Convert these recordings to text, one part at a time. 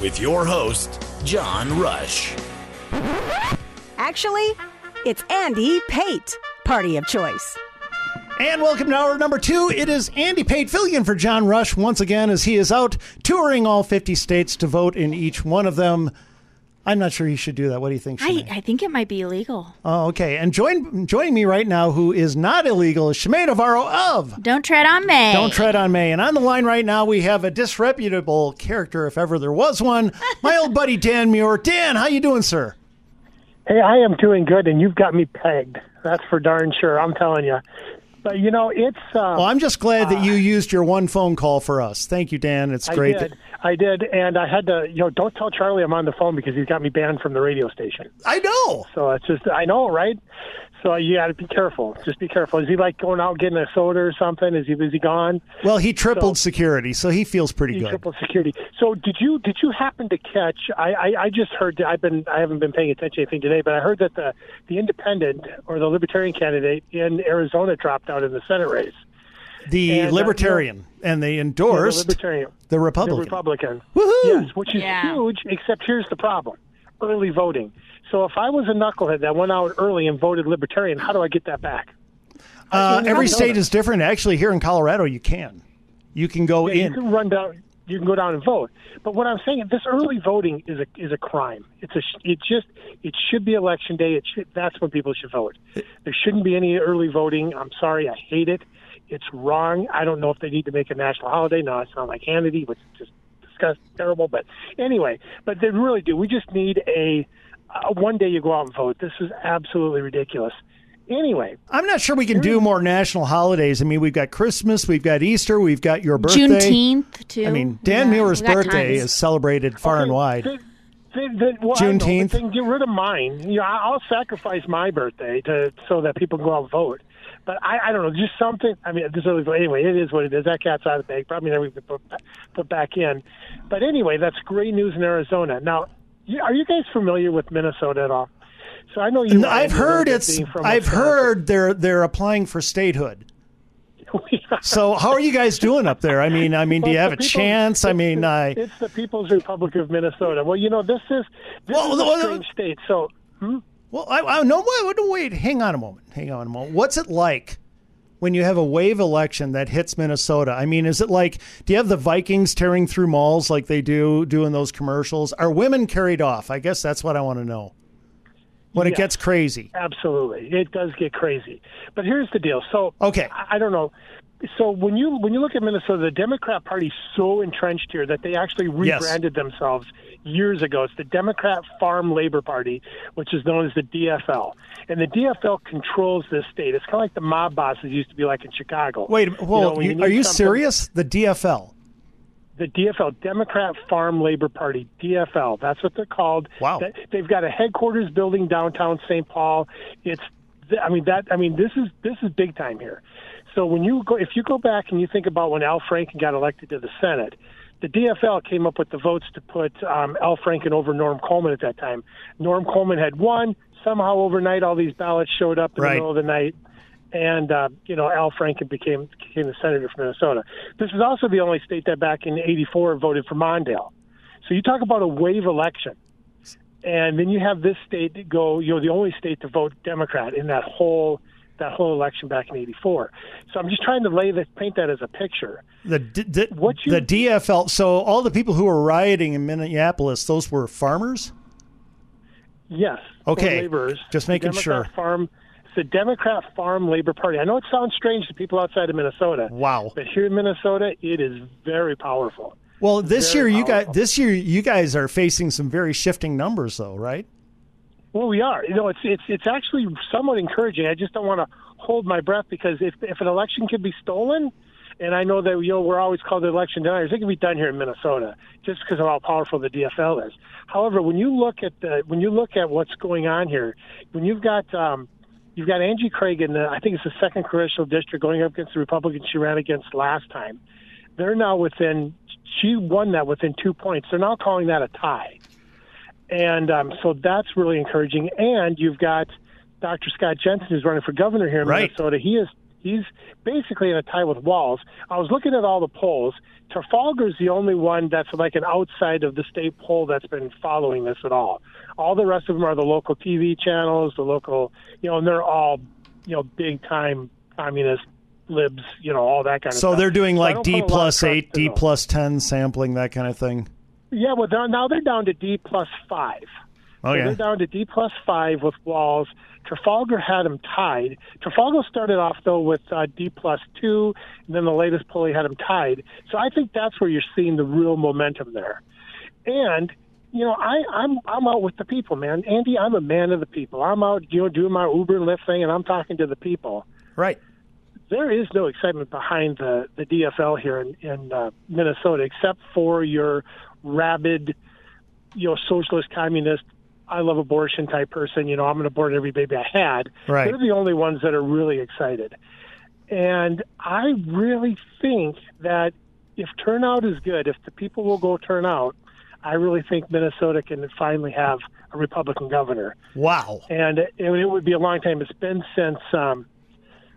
With your host, John Rush. Actually, it's Andy Pate, party of choice. And welcome to hour number two. It is Andy Pate filling in for John Rush once again as he is out touring all 50 states to vote in each one of them. I'm not sure he should do that. What do you think? I, I think it might be illegal. Oh, okay. And join joining me right now, who is not illegal, is Shemay Navarro of Don't Tread on May. Don't Tread on May. And on the line right now, we have a disreputable character, if ever there was one. My old buddy Dan Muir. Dan, how you doing, sir? Hey, I am doing good, and you've got me pegged. That's for darn sure. I'm telling you. But you know, it's. Uh, well, I'm just glad that you used your one phone call for us. Thank you, Dan. It's great. I did. That, I did, and I had to. You know, don't tell Charlie I'm on the phone because he's got me banned from the radio station. I know. So it's just, I know, right? So you got to be careful. Just be careful. Is he like going out getting a soda or something? Is he is he gone? well, he tripled security, so he feels pretty He good. Tripled security. So did you did you happen to catch? I, I I just heard. I've been I haven't been paying attention to anything today, but I heard that the the independent or the libertarian candidate in Arizona dropped out in the Senate race. the And, uh, libertarian, and they Yeah, endorsed the libertarian, the Republican. the Republican. Woohoo! Yes, which is Yeah. huge. Except here's the problem: early voting. So if I was a knucklehead that went out early and voted libertarian, how do I get that back? Uh, every state that. is different. Actually, here in Colorado, you can. You can go Yeah, in. You can run down. You can go down and vote. But what I'm saying, this early voting is a is a crime. It's a. It just. It should be election day. It should. That's when people should vote. There shouldn't be any early voting. I'm sorry. I hate it. It's wrong. I don't know if they need to make a national holiday. No, it's not like Hannity, which is just disgust terrible. But anyway, but they really do. We just need a. Uh, one day you go out and vote. This is absolutely ridiculous. Anyway, I'm not sure we can do more national holidays. I mean, we've got Christmas, we've got Easter, we've got your birthday. Juneteenth, too. I mean, Dan Yeah, Muir's birthday tons. is celebrated far and wide. Then, then, then, well, I know, Juneteenth. get rid of mine. You know, I- I'll sacrifice my birthday to so that people go out and vote. But I, I don't know, just something. I mean, this is. Anyway, it is what it is. That cat's out of the bag. Probably never even put, put back in. But anyway, that's great news in Arizona. Now, you- are you guys familiar with Minnesota at all? So I know you. No, I've Andy, a little heard it's. I've heard they're they're applying for statehood. So how are you guys doing up there? I mean, I mean, do you have a chance? I it's mean, the, I. it's the People's Republic of Minnesota. Well, you know, this is this Well, is a well, strange state. So. Hmm? Well, I, I no wait, wait, hang on a moment. Hang on a moment. What's it like when you have a wave election that hits Minnesota? I mean, is it like do you have the Vikings tearing through malls like they do doing those commercials? Are women carried off? I guess that's what I want to know. When it gets crazy. Absolutely, it does get crazy. But here's the deal. So Okay. I, I don't know. So when you when you look at Minnesota, the Democrat Party's so entrenched here that they actually Yes. rebranded themselves years ago. It's the Democrat Farm Labor Party, which is known as the DFL, and the DFL controls this state. It's kind of like the mob bosses used to be like in Chicago. Wait, well, know, when you- are you serious? The DFL. the DFL, Democrat Farm Labor Party, DFL. That's what they're called. Wow. They've got a headquarters building downtown St. Paul. It's, I mean that. I mean this is this is big time here. So when you go, if you go back and you think about when Al Franken got elected to the Senate, the DFL came up with the votes to put um, Al Franken over Norm Coleman at that time. Norm Coleman had won. Somehow overnight, all these ballots showed up in Right. the middle of the night and uh, you know Al Franken became became the senator from Minnesota. This was also the only state that back in '84 voted for Mondale. So you talk about a wave election, and then you have this state go. You know, the only state to vote Democrat in that whole that whole election back in '84. So I'm just trying to lay this, paint that as a picture. The d- d- the DFL. So all the people who were rioting in Minneapolis, those were farmers. Yes. Okay, laborers. just making sure. Farm. It's the Democrat Farm Labor Party. I know it sounds strange to people outside of Minnesota. Wow. But here in Minnesota, it is very powerful. Well, this Very year you powerful. guys this year you guys are facing some very shifting numbers, though, right? Well, we are. You know, it's it's it's actually somewhat encouraging. I just don't want to hold my breath because if if an election can be stolen, and I know that you know we're always called the election deniers, it can be done here in Minnesota just because of how powerful the DFL is. However, when you look at the when you look at what's going on here, when you've got um, you've got Angie Craig in the I think it's the second congressional district going up against the Republican she ran against last time. They're now within. She won that within two points. They're now calling that a tie and um, so that's really encouraging. And you've got Dr. Scott Jensen, who's running for governor here in Right. Minnesota. He is he's basically in a tie with Walz. I was looking at all the polls. Trafalgar's the only one that's like an outside of the state poll that's been following this at all. All the rest of them are the local TV channels, the local, you know, and they're all, you know, big time communist libs, you know, all that kind of So stuff. So they're doing like don't D put a lot of plus eight, D plus ten sampling, that kind of thing. Yeah, well, they're, now they're down to D plus five. So Okay. they're down to D plus five with Walz. Trafalgar had them tied. Trafalgar started off though with uh, D plus two, and then the latest poll he had them tied. So I think that's where you're seeing the real momentum there. And you know, I, I'm I'm out with the people, man. Andy, I'm a man of the people. I'm out, you know, doing my Uber and Lyft thing, and I'm talking to the people Right. there is no excitement behind the the DFL here in, in uh, Minnesota, except for your rabid, you know, socialist, communist, I love abortion type person. You know, I'm going to abort every baby I had. Right. They're the only ones that are really excited, and I really think that if turnout is good, if the people will go turn out, I really think Minnesota can finally have a Republican governor Wow. and it, it would be a long time. It's been since um,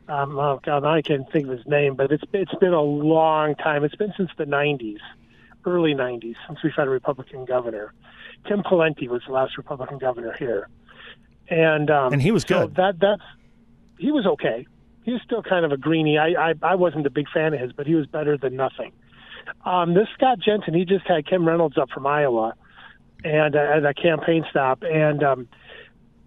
um, oh God, I can't think of his name, but it's it's been a long time. It's been since the '90s, early '90s, since we've had a Republican governor. Tim Pawlenty was the last Republican governor here, and um, And he was so good. That that's he was okay. He was still kind of a greenie. I, I I wasn't a big fan of his, but he was better than nothing. Um, this Scott Jensen, he just had Kim Reynolds up from Iowa, and uh, at a campaign stop, and um,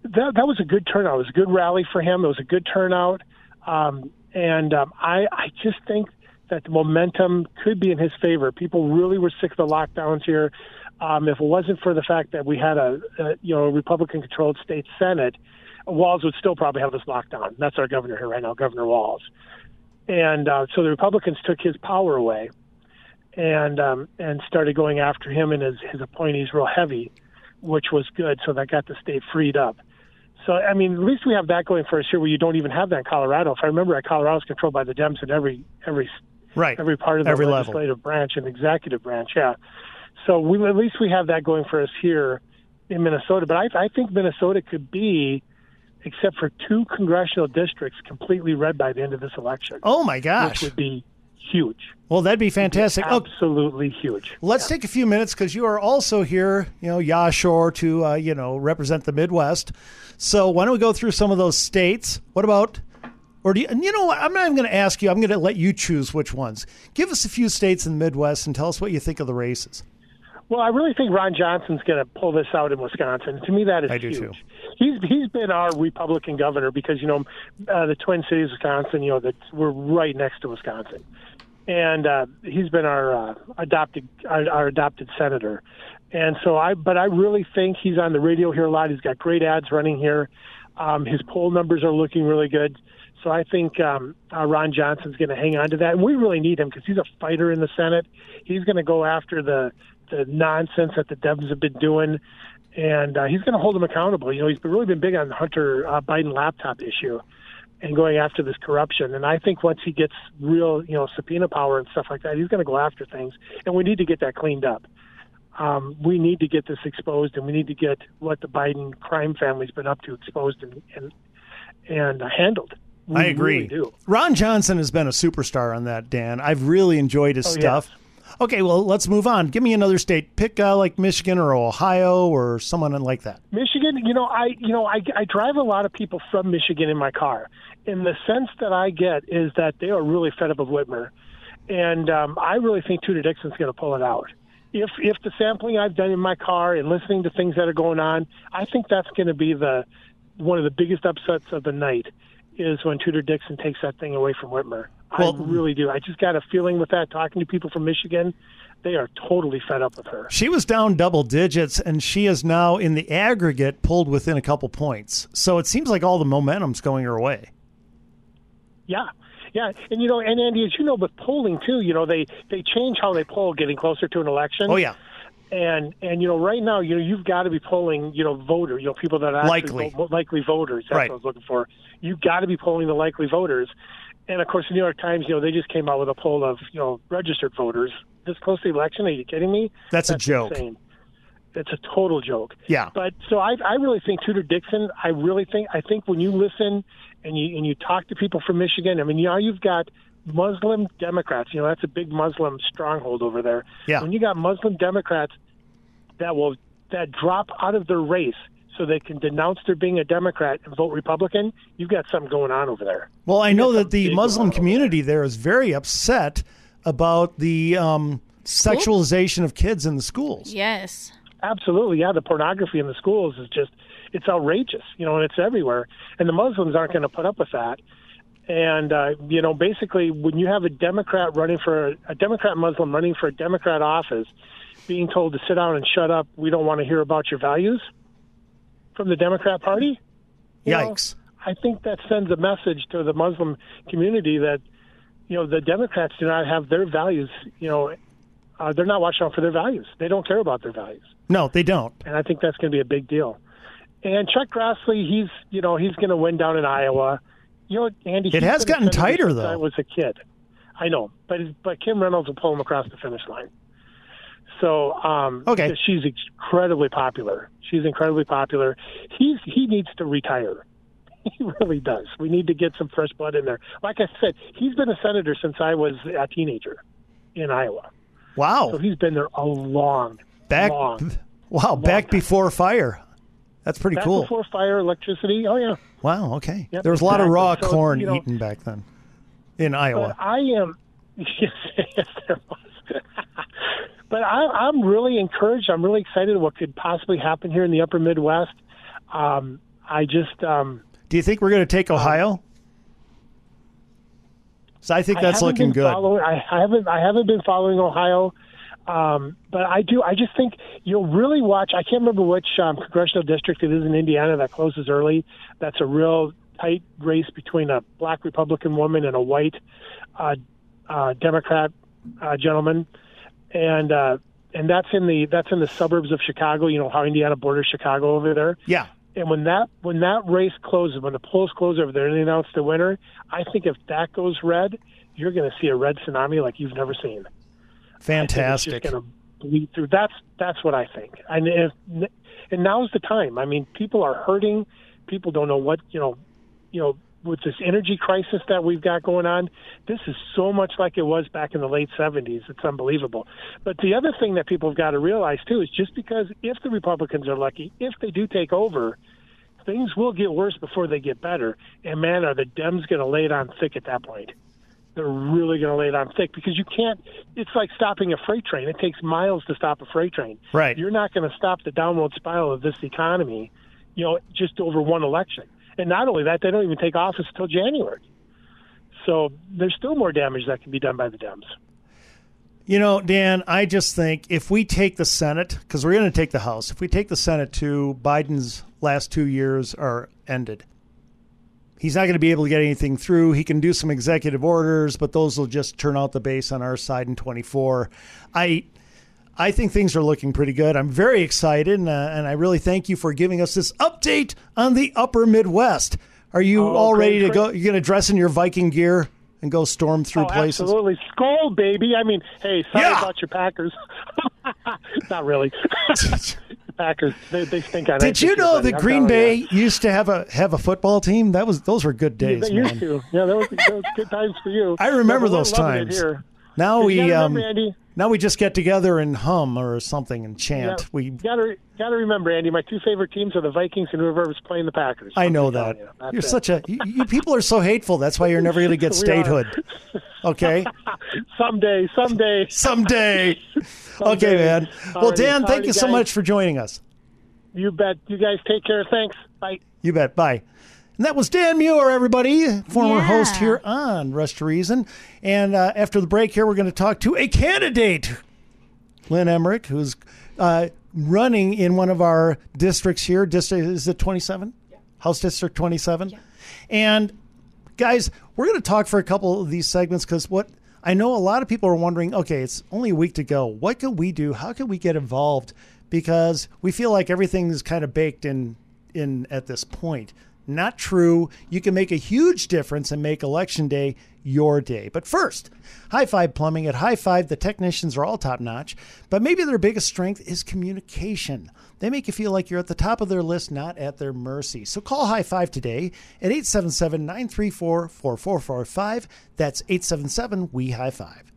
that that was a good turnout. It was a good rally for him. It was a good turnout, um, and um, I I just think that the momentum could be in his favor. People really were sick of the lockdowns here. Um, if it wasn't for the fact that we had a, a you know Republican-controlled state Senate, Walz would still probably have this lockdown. That's our governor here right now, Governor Walz. And uh, so the Republicans took his power away, and um, and started going after him and his his appointees real heavy, which was good. So that got the state freed up. So I mean, at least we have that going for us here, where you don't even have that in Colorado. If I remember, right, is controlled by the Dems in every every Right. every part of the Every level. legislative branch and executive branch. Yeah. So we at least we have that going for us here in Minnesota. But I, I think Minnesota could be, except for two congressional districts, completely red by the end of this election. Oh my Which gosh. would be huge. Well, that'd be fantastic. Oh, Absolutely huge. Let's take a few minutes because you are also here, you know, Yashore to, uh, you know, represent the Midwest. So why don't we go through some of those states? What about, or do you, and you know what? I'm not even going to ask you. I'm going to let you choose which ones. Give us a few states in the Midwest and tell us what you think of the races. Well, I really think Ron Johnson's going to pull this out in Wisconsin. To me, that is I do huge. too. He's he's been our Republican governor because you know uh, the Twin Cities, Wisconsin. You know that we're right next to Wisconsin, and uh, he's been our uh, adopted our, our adopted senator. And so I, but I really think he's on the radio here a lot. He's got great ads running here. Um, his poll numbers are looking really good. So I think um, uh, Ron Johnson's going to hang on to that, and we really need him because he's a fighter in the Senate. He's going to go after the the nonsense that the Dems have been doing, and uh, he's going to hold them accountable. You know, he's really been big on the Hunter uh, Biden laptop issue and going after this corruption. And I think once he gets real, you know, subpoena power and stuff like that, he's going to go after things. And we need to get that cleaned up. Um, we need to get this exposed, and we need to get what the Biden crime family's been up to exposed and and, and uh, handled. We I agree. really do. Ron Johnson has been a superstar on that, Dan. I've really enjoyed his Oh, stuff. Okay, well, let's move on. Give me another state. Pick uh, like Michigan or Ohio or someone like that. Michigan, you know, I you know I, I drive a lot of people from Michigan in my car, in the sense that I get is that they are really fed up with Whitmer, and um, I really think Tudor Dixon's going to pull it out. If if the sampling I've done in my car and listening to things that are going on, I think that's going to be the one of the biggest upsets of the night is when Tudor Dixon takes that thing away from Whitmer. Well- I really do. I just got a feeling with that talking to people from Michigan, they are totally fed up with her. She was down double digits, and she is now in the aggregate pulled within a couple points. So it seems like all the momentum's going her way. Yeah, yeah, and you know, and Andy, as you know, with polling too, you know, they they change how they poll getting closer to an election. Oh yeah, and and you know, right now, you know, you've got to be polling, you know, voter, you know, people that are Likely. vote- likely voters. That's Right. what I was looking for. You've got to be polling the likely voters, and of course, the New York Times, you know, they just came out with a poll of you know registered voters this close to the election. Are you kidding me? That's a joke. Insane. It's a total joke. Yeah. But so I, I really think Tudor Dixon. I really think I think when you listen and you and you talk to people from Michigan, I mean, you know, you've got Muslim Democrats. You know, that's a big Muslim stronghold over there. Yeah. When you got Muslim Democrats that will that drop out of their race so they can denounce their being a Democrat and vote Republican, you've got something going on over there. Well, I know that the Muslim community there is very upset about the um, sexualization of kids in the schools. Yes. Absolutely, yeah. The pornography in the schools is just it's outrageous, you know, and it's everywhere. And the Muslims aren't going to put up with that. And uh, you know, basically, when you have a Democrat running for a Democrat Muslim running for a Democrat office, being told to sit down and shut up, we don't want to hear about your values from the Democrat Party. you know, Yikes. I think that sends a message to the Muslim community that you know the Democrats do not have their values. You know, uh, they're not watching out for their values. They don't care about their values No, they don't. and I think that's going to be a big deal. And Chuck Grassley, he's you know he's going to win down in Iowa. You know, Andy, It has gotten tighter, though. I was a kid. I know, but but Kim Reynolds will pull him across the finish line. So um, Okay. she's incredibly popular. She's incredibly popular. He's he needs to retire. He really does. We need to get some fresh blood in there. Like I said, he's been a senator since I was a teenager in Iowa. Wow. So he's been there a long, Back, long wow, back before fire. That's pretty Back cool. before fire, electricity. Oh yeah. Wow. Okay. Yep, there was a lot of raw. So, corn you know- eaten back then in Iowa. I am. Yes, yes, there was. but I, I'm really encouraged. I'm really excited what could possibly happen here in the Upper Midwest. Um, I just. Um, Do you think we're going to take Ohio? So I think that's haven't looking good. Following, I haven't. I haven't been following Ohio. Um, but I do. I just think you'll really watch. I can't remember which um, congressional district it is in Indiana that closes early. That's a real tight race between a black Republican woman and a white uh, uh, Democrat uh, gentleman, and uh, and that's in the that's in the suburbs of Chicago. You know how Indiana borders Chicago over there. Yeah. And when that when that race closes, when the polls close over there and they announce the winner, I think if that goes red, you're going to see a red tsunami like you've never seen. Fantastic. Going to bleed through. That's that's what I think. And if, and now's the time. I mean, people are hurting. People don't know what you know. You know, with this energy crisis that we've got going on, this is so much like it was back in the late '70s. It's unbelievable. But the other thing that people have got to realize too is just because if the Republicans are lucky, if they do take over, things will get worse before they get better. And man, are the Dems going to lay it on thick at that point? They're really going to lay it on thick because you can't. It's like stopping a freight train. It takes miles to stop a freight train. Right. You're not going to stop the downward spiral of this economy, you know, just over one election. And not only that, they don't even take office until January. So there's still more damage that can be done by the Dems. You know, Dan, I just think if we take the Senate, because we're going to take the House, if we take the Senate to Biden's last two years are ended, he's not going to be able to get anything through. He can do some executive orders, but those will just turn out the base on our side in 24. I. I think things are looking pretty good. I'm very excited, and, uh, and I really thank you for giving us this update on the Upper Midwest. Are you Oh, all ready to go? You're going to dress in your Viking gear and go storm through oh, places? absolutely. Skol, baby. I mean, hey, sorry Yeah. about your Packers. Not really. Packers, they, they stink on Did you know that Green Bay used to have a have a football team? That was those were good days, they used to. Yeah, that was, that was good times for you. I remember Yeah, those times. Now You we um, remember, Andy, Now we just get together and hum or something and chant. Yeah, we gotta gotta remember, Andy. My two favorite teams are the Vikings and whoever's playing the Packers. I know that. you. you're it. such a you, you people are so hateful. That's why you're never going to get statehood. Okay? someday, someday, someday. Okay, man. Well, Alrighty, Dan, thank alrighty, you so guys. much for joining us. You bet. You guys take care. Thanks. Bye. You bet. Bye. And that was Dan Muir, everybody, former Yeah. host here on Rush to Reason. And uh, after the break here, we're going to talk to a candidate, Lynn Emmerich, who's uh, running in one of our districts here. District is it 27? House District 27. And guys, we're going to talk for a couple of these segments because what I know a lot of people are wondering. Okay, it's only a week to go. What can we do? How can we get involved? Because we feel like everything's kind of baked in in at this point. Not true. You can make a huge difference and make election day your day. But first, High Five Plumbing at High Five, the technicians are all top notch, but maybe their biggest strength is communication. They make you feel like you're at the top of their list, not at their mercy. So call High Five today at 877 934 4445. That's 877 We High Five.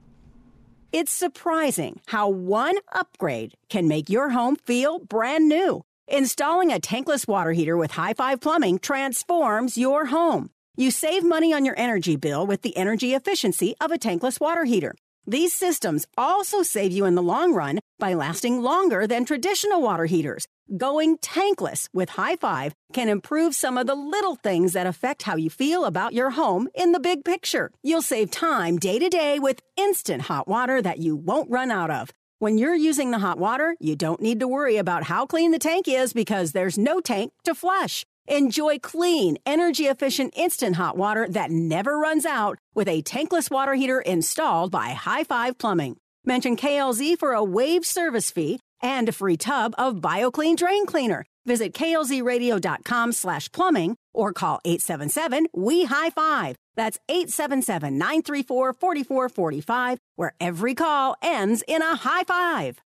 It's surprising how one upgrade can make your home feel brand new. Installing a tankless water heater with High Five Plumbing transforms your home. You save money on your energy bill with the energy efficiency of a tankless water heater. These systems also save you in the long run by lasting longer than traditional water heaters. Going tankless with High Five can improve some of the little things that affect how you feel about your home in the big picture. You'll save time day to day with instant hot water that you won't run out of. When you're using the hot water, you don't need to worry about how clean the tank is because there's no tank to flush. Enjoy clean, energy efficient instant hot water that never runs out with a tankless water heater installed by High Five Plumbing. Mention KLZ for a waived service fee and a free tub of BioClean Drain Cleaner. Visit klzradio.com slash plumbing or call 877-WE-HIGH-FIVE. That's 877-934-4445, where every call ends in a high five.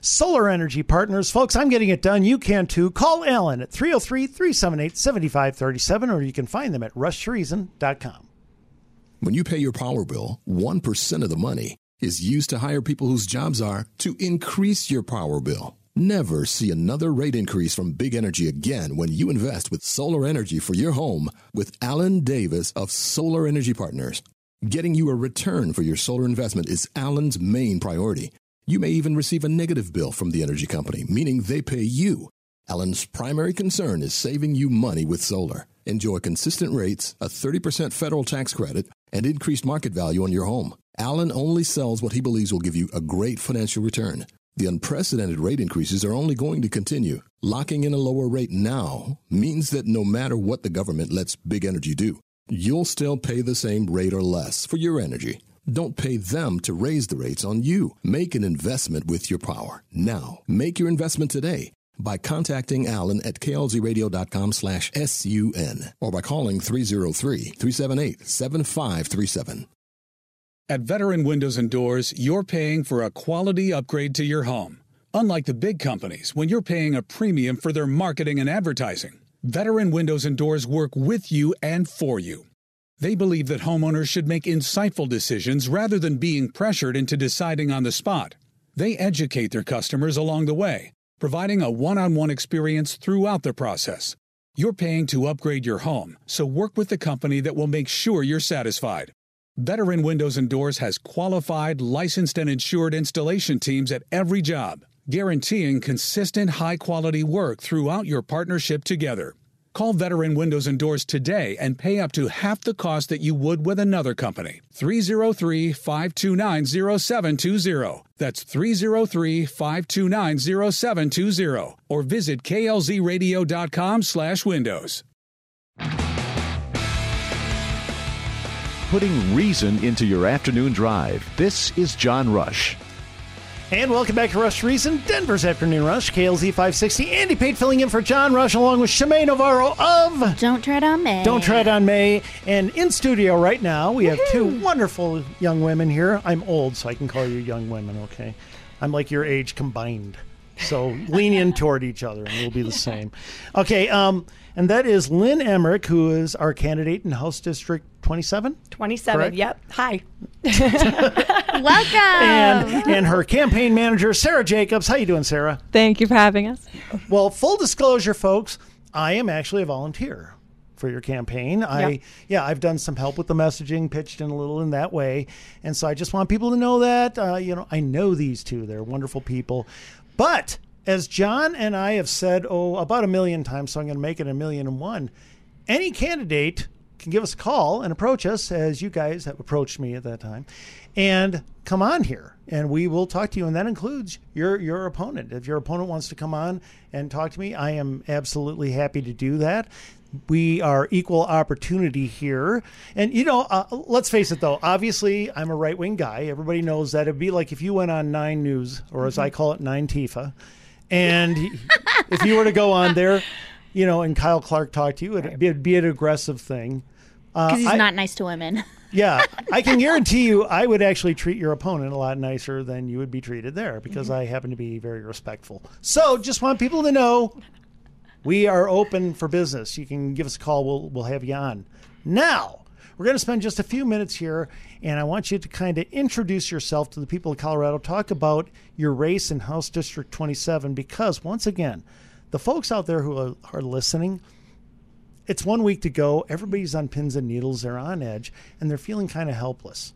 Solar Energy Partners. Folks, I'm getting it done. You can too. Call Alan at 303 378 7537 or you can find them at rushreason.com. When you pay your power bill, 1% of the money is used to hire people whose jobs are to increase your power bill. Never see another rate increase from Big Energy again when you invest with solar energy for your home with Alan Davis of Solar Energy Partners. Getting you a return for your solar investment is Alan's main priority. You may even receive a negative bill from the energy company, meaning they pay you. Alan's primary concern is saving you money with solar. Enjoy consistent rates, a 30% federal tax credit, and increased market value on your home. Alan only sells what he believes will give you a great financial return. The unprecedented rate increases are only going to continue. Locking in a lower rate now means that no matter what the government lets big energy do, you'll still pay the same rate or less for your energy. Don't pay them to raise the rates on you. Make an investment with your power now. Make your investment today by contacting Alan at klzradio.com slash sun or by calling 303-378-7537. At Veteran Windows and Doors, you're paying for a quality upgrade to your home. Unlike the big companies, when you're paying a premium for their marketing and advertising, Veteran Windows and Doors work with you and for you. They believe that homeowners should make insightful decisions rather than being pressured into deciding on the spot. They educate their customers along the way, providing a one on one experience throughout the process. You're paying to upgrade your home, so work with the company that will make sure you're satisfied. Veteran Windows and Doors has qualified, licensed, and insured installation teams at every job, guaranteeing consistent, high quality work throughout your partnership together. Call Veteran Windows and Doors today and pay up to half the cost that you would with another company. 303 529 0720. That's 303 529 0720. Or visit klzradio.com slash windows. Putting reason into your afternoon drive. This is John Rush. And welcome back to Rush Reason, Denver's Afternoon Rush, KLZ 560. Andy Pate filling in for John Rush along with Shemaine Navarro of Don't Tread on Me. Don't Tread on May. And in studio right now, we have two wonderful young women here. I'm old, so I can call you young women, okay? I'm like your age combined. So lean in toward each other and we'll be the same. Okay, um, and that is Lynn Emmerich, who is our candidate in House District 27. 27, Correct? yep. Hi. Welcome. and and her campaign manager Sarah Jacobs. How you doing, Sarah? Thank you for having us. Well, full disclosure, folks, I am actually a volunteer for your campaign. I Yeah. yeah, I've done some help with the messaging, pitched in a little in that way, and so I just want people to know that uh, you know I know these two; they're wonderful people. But as John and I have said, oh, about a million times, so I'm going to make it a million and one. Any candidate can give us a call and approach us, as you guys have approached me at that time, and come on here, and we will talk to you. And that includes your your opponent. If your opponent wants to come on and talk to me, I am absolutely happy to do that. We are equal opportunity here, and you know, uh, let's face it though. Obviously, I'm a right wing guy. Everybody knows that. It'd be like if you went on Nine News, or as I call it, Nine Tifa, and if you were to go on there, you know, and Kyle Clark talked to you, it'd be, it'd be an aggressive thing. Uh, Because he's I- not nice to women. yeah, I can guarantee you, I would actually treat your opponent a lot nicer than you would be treated there because I happen to be very respectful. So, just want people to know we are open for business. You can give us a call. We'll we'll have you on. Now, we're going to spend just a few minutes here, and I want you to kind of introduce yourself to the people of Colorado. Talk about your race in House District 27, because once again, the folks out there who are, are listening, it's one week to go. Everybody's on pins and needles. They're on edge, and they're feeling kind of helpless.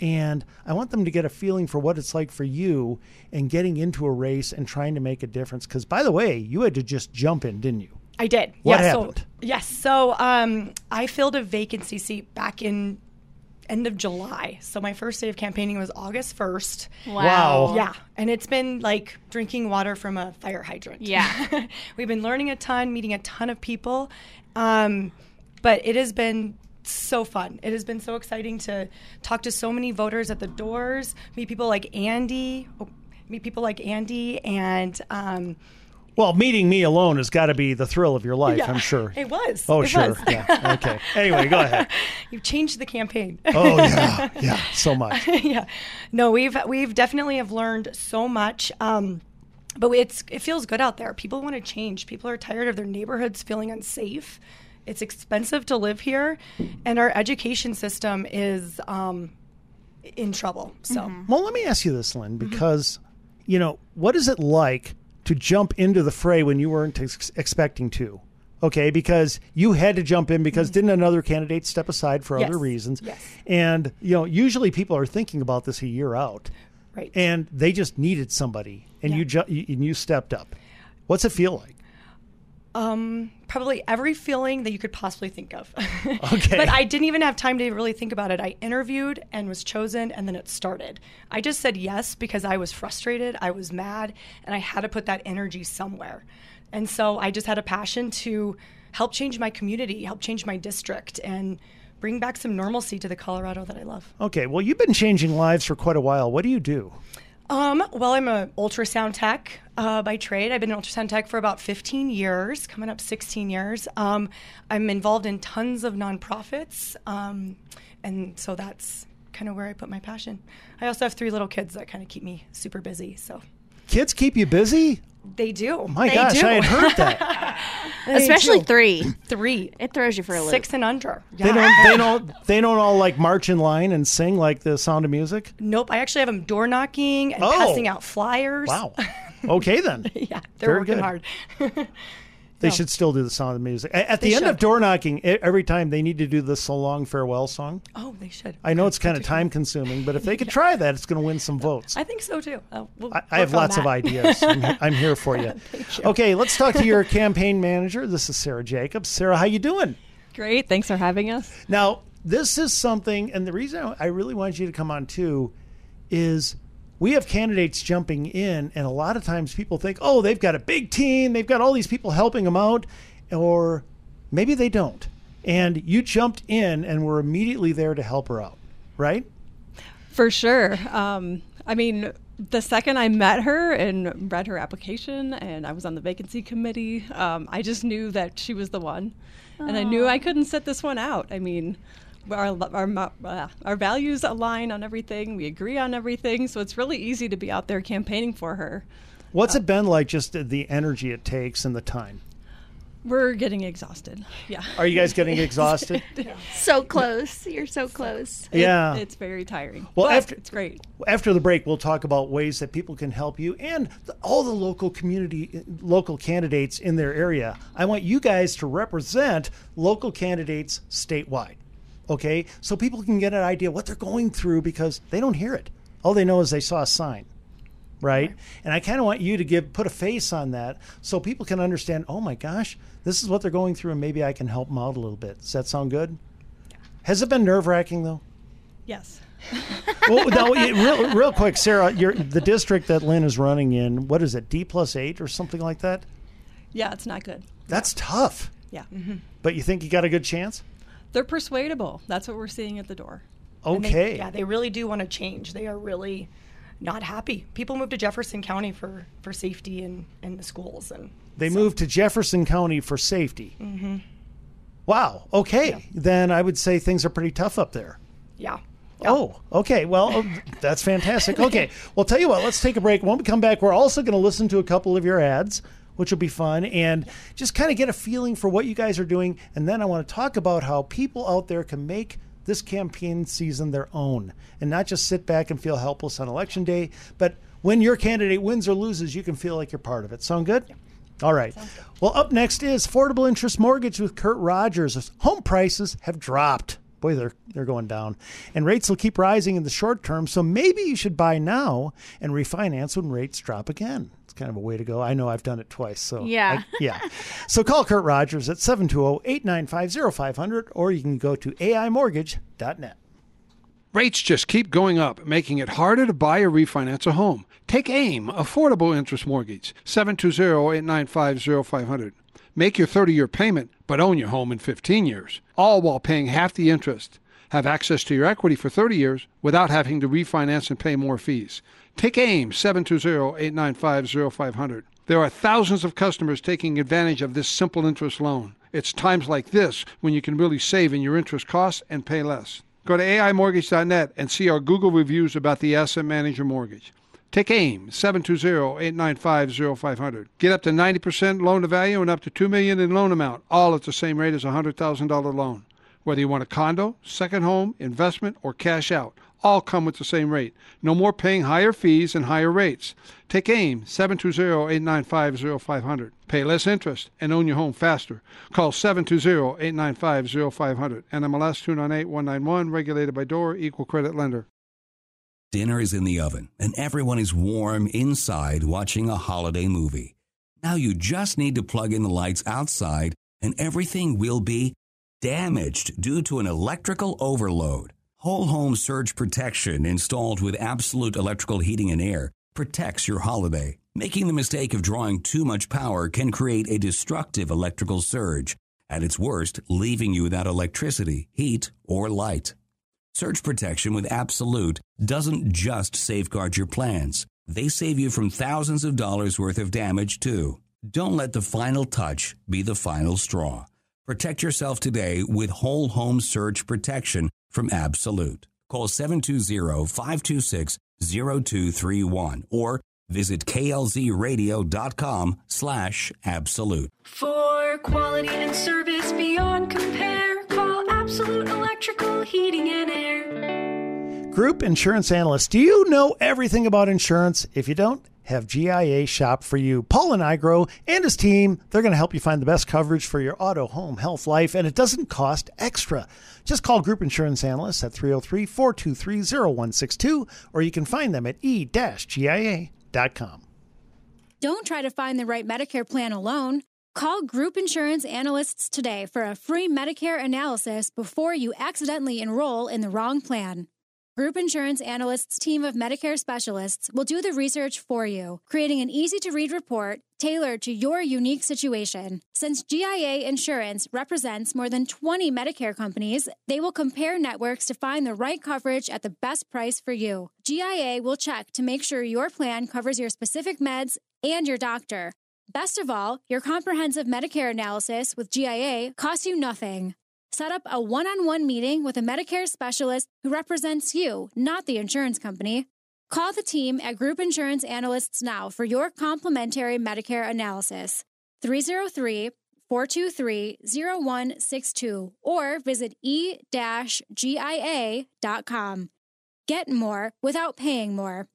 And I want them to get a feeling for what it's like for you and getting into a race and trying to make a difference. Because, by the way, you had to just jump in, didn't you? I did. What yeah, happened? So, yes. So um, I filled a vacancy seat back in end of July. So my first day of campaigning was August 1st. Wow. Wow. Yeah. And it's been like drinking water from a fire hydrant. Yeah. We've been learning a ton, meeting a ton of people. Um, but it has been so fun. It has been so exciting to talk to so many voters at the doors, meet people like Andy, meet people like Andy and um, Well, meeting me alone has got to be the thrill of your life, Yeah, I'm sure. It was. Oh, It sure. was. Yeah. Okay. Anyway, go ahead. You've changed the campaign. Oh, yeah. Yeah. So much. yeah. No, we've we've definitely have learned so much. Um, but it's it feels good out there. People want to change. People are tired of their neighborhoods feeling unsafe. It's expensive to live here, and our education system is um, in trouble. So mm-hmm. Well, let me ask you this, Lynn, mm-hmm. because, you know, what is it like to jump into the fray when you weren't ex- expecting to? Okay, because you had to jump in because mm-hmm. didn't another candidate step aside for Yes, other reasons? yes. And, you know, usually people are thinking about this a year out. Right. And they just needed somebody and you ju- and you stepped up. What's it feel like? Um, probably every feeling that you could possibly think of. Okay. but I didn't even have time to really think about it. I interviewed and was chosen, and then it started. I just said yes because I was frustrated, I was mad, and I had to put that energy somewhere. And so I just had a passion to help change my community, help change my district, and bring back some normalcy to the Colorado that I love. Okay, well, you've been changing lives for quite a while. What do you do? Um, well, I'm an ultrasound tech uh, by trade. I've been an ultrasound tech for about 15 years, coming up 16 years. Um, I'm involved in tons of nonprofits, um, and so that's kind of where I put my passion. I also have three little kids that kind of keep me super busy. So Kids keep you busy? They do. Oh my They gosh, do. I had heard that. Especially do. three. Three. It throws you for a loop. Six and under. They don't they don't they don't all like march in line and sing like the sound of music? Nope. I actually have them door knocking and Oh. passing out flyers. Wow. Okay then. yeah, they're Very working good. hard. They No. should still do the sound of the music. A- At They the end of door knocking, every time they need to do the so long farewell song. Oh, they should. I know it's kind of time consuming, but if they could try that, it's going to win some votes. I think so too. Uh, we'll I, I have work on lots of ideas. I'm, I'm here for you. Okay, let's talk to your campaign manager. This is Sarah Jacobs. Sarah, how you doing? Great. Thanks for having us. Now, this is something, and the reason I really wanted you to come on too is we have candidates jumping in, and a lot of times people think, oh, they've got a big team, they've got all these people helping them out, or maybe they don't. And you jumped in and were immediately there to help her out, right? For sure. Um, I mean, the second I met her and read her application, and I was on the vacancy committee, um, I just knew that she was the one, and I knew I couldn't sit this one out. I mean, our our uh, our values align on everything. We agree on everything, so it's really easy to be out there campaigning for her. What's it been like, just the energy it takes and the time? We're getting exhausted. Yeah. Are you guys getting exhausted? So close. You're so close. Yeah. It's very tiring. Well, but after it's great. After the break, we'll talk about ways that people can help you and the, all the local community, local candidates in their area. I want you guys to represent local candidates statewide. Okay, so people can get an idea what they're going through because they don't hear it. All they know is they saw a sign, right? And I kind of want you to give put a face on that so people can understand. Oh my gosh, this is what they're going through, and maybe I can help them out a little bit. Does that sound good? Has it been nerve wracking though? Yes. well, no, it- real, real quick, Sarah, you're, the district that Lynn is running in, what is it, D plus eight or something like that? Yeah, it's not good. That's tough. Yeah. But you think you got a good chance? They're persuadable. That's what we're seeing at the door. And they- Okay. yeah, they really do want to change. They are really not happy. People move to Jefferson County for, for safety and in, in the schools and They moved to Jefferson County for safety. hmm Wow. Okay. Then I would say things are pretty tough up there. yeah. Oh, okay. Well, oh, that's fantastic. Okay. Well, tell you what, let's take a break. When we come back, we're also going to listen to a couple of your ads, which will be fun, and just kind of get a feeling for what you guys are doing. And then I want to talk about how people out there can make this campaign season their own and not just sit back and feel helpless on election day, but when your candidate wins or loses, you can feel like you're part of it. Sound good? All right. Well, up next is affordable interest mortgage with Kurt Rogers. Home prices have dropped. Boy, they're they're going down, and rates will keep rising in the short term. So maybe you should buy now and refinance when rates drop again. It's kind of a way to go. I know I've done it twice. So Yeah. I- yeah. So call Kurt Rogers at 720-895-0500 or you can go to aimortgage.net. Rates just keep going up, making it harder to buy or refinance a home. Take AIM, Affordable Interest Mortgage, 720-895-0500. Make your 30-year payment, but own your home in 15 years, all while paying half the interest. Have access to your equity for 30 years without having to refinance and pay more fees. Take AIM, 720-895-0500. There are thousands of customers taking advantage of this simple interest loan. It's times like this when you can really save in your interest costs and pay less. Go to AIMortgage.net and see our Google reviews about the Asset Manager Mortgage. Take AIM, 720-895-0500. Get up to 90% loan to value and up to 2 million in loan amount, all at the same rate as a $100,000 loan. Whether you want a condo, second home, investment, or cash out, all come with the same rate. No more paying higher fees and higher rates. Take AIM, 720-895-0500. Pay less interest and own your home faster. Call 720-895-0500. NMLS 298191, regulated by DORA, equal credit lender. Dinner is in the oven, and everyone is warm inside watching a holiday movie. Now you just need to plug in the lights outside, and everything will be damaged due to an electrical overload. Whole home surge protection installed with absolute electrical heating and air protects your holiday. Making the mistake of drawing too much power can create a destructive electrical surge, at its worst, leaving you without electricity, heat, or light. Surge protection with Absolute doesn't just safeguard your plans. They save you from thousands of dollars worth of damage too. Don't let the final touch be the final straw. Protect yourself today with whole home surge protection from Absolute. Call 720-526-0231 or visit klzradio.com slash absolute. For quality and service beyond compare, call Absolute Electrical Heating and Air. Group Insurance Analyst. Do you know everything about insurance? If you don't, have GIA shop for you. Paul and Igro and his team, they're going to help you find the best coverage for your auto, home, health, life, and it doesn't cost extra. Just call Group Insurance Analysts at 303 423 0162, or you can find them at e-gia.com. Don't try to find the right Medicare plan alone. Call Group Insurance Analysts today for a free Medicare analysis before you accidentally enroll in the wrong plan. Group Insurance Analysts' team of Medicare specialists will do the research for you, creating an easy to read report tailored to your unique situation. Since GIA Insurance represents more than 20 Medicare companies, they will compare networks to find the right coverage at the best price for you. GIA will check to make sure your plan covers your specific meds and your doctor. Best of all, your comprehensive Medicare analysis with GIA costs you nothing. Set up a one on one meeting with a Medicare specialist who represents you, not the insurance company. Call the team at Group Insurance Analysts now for your complimentary Medicare analysis. 303 423-0162 or visit e-gia.com. Get more without paying more.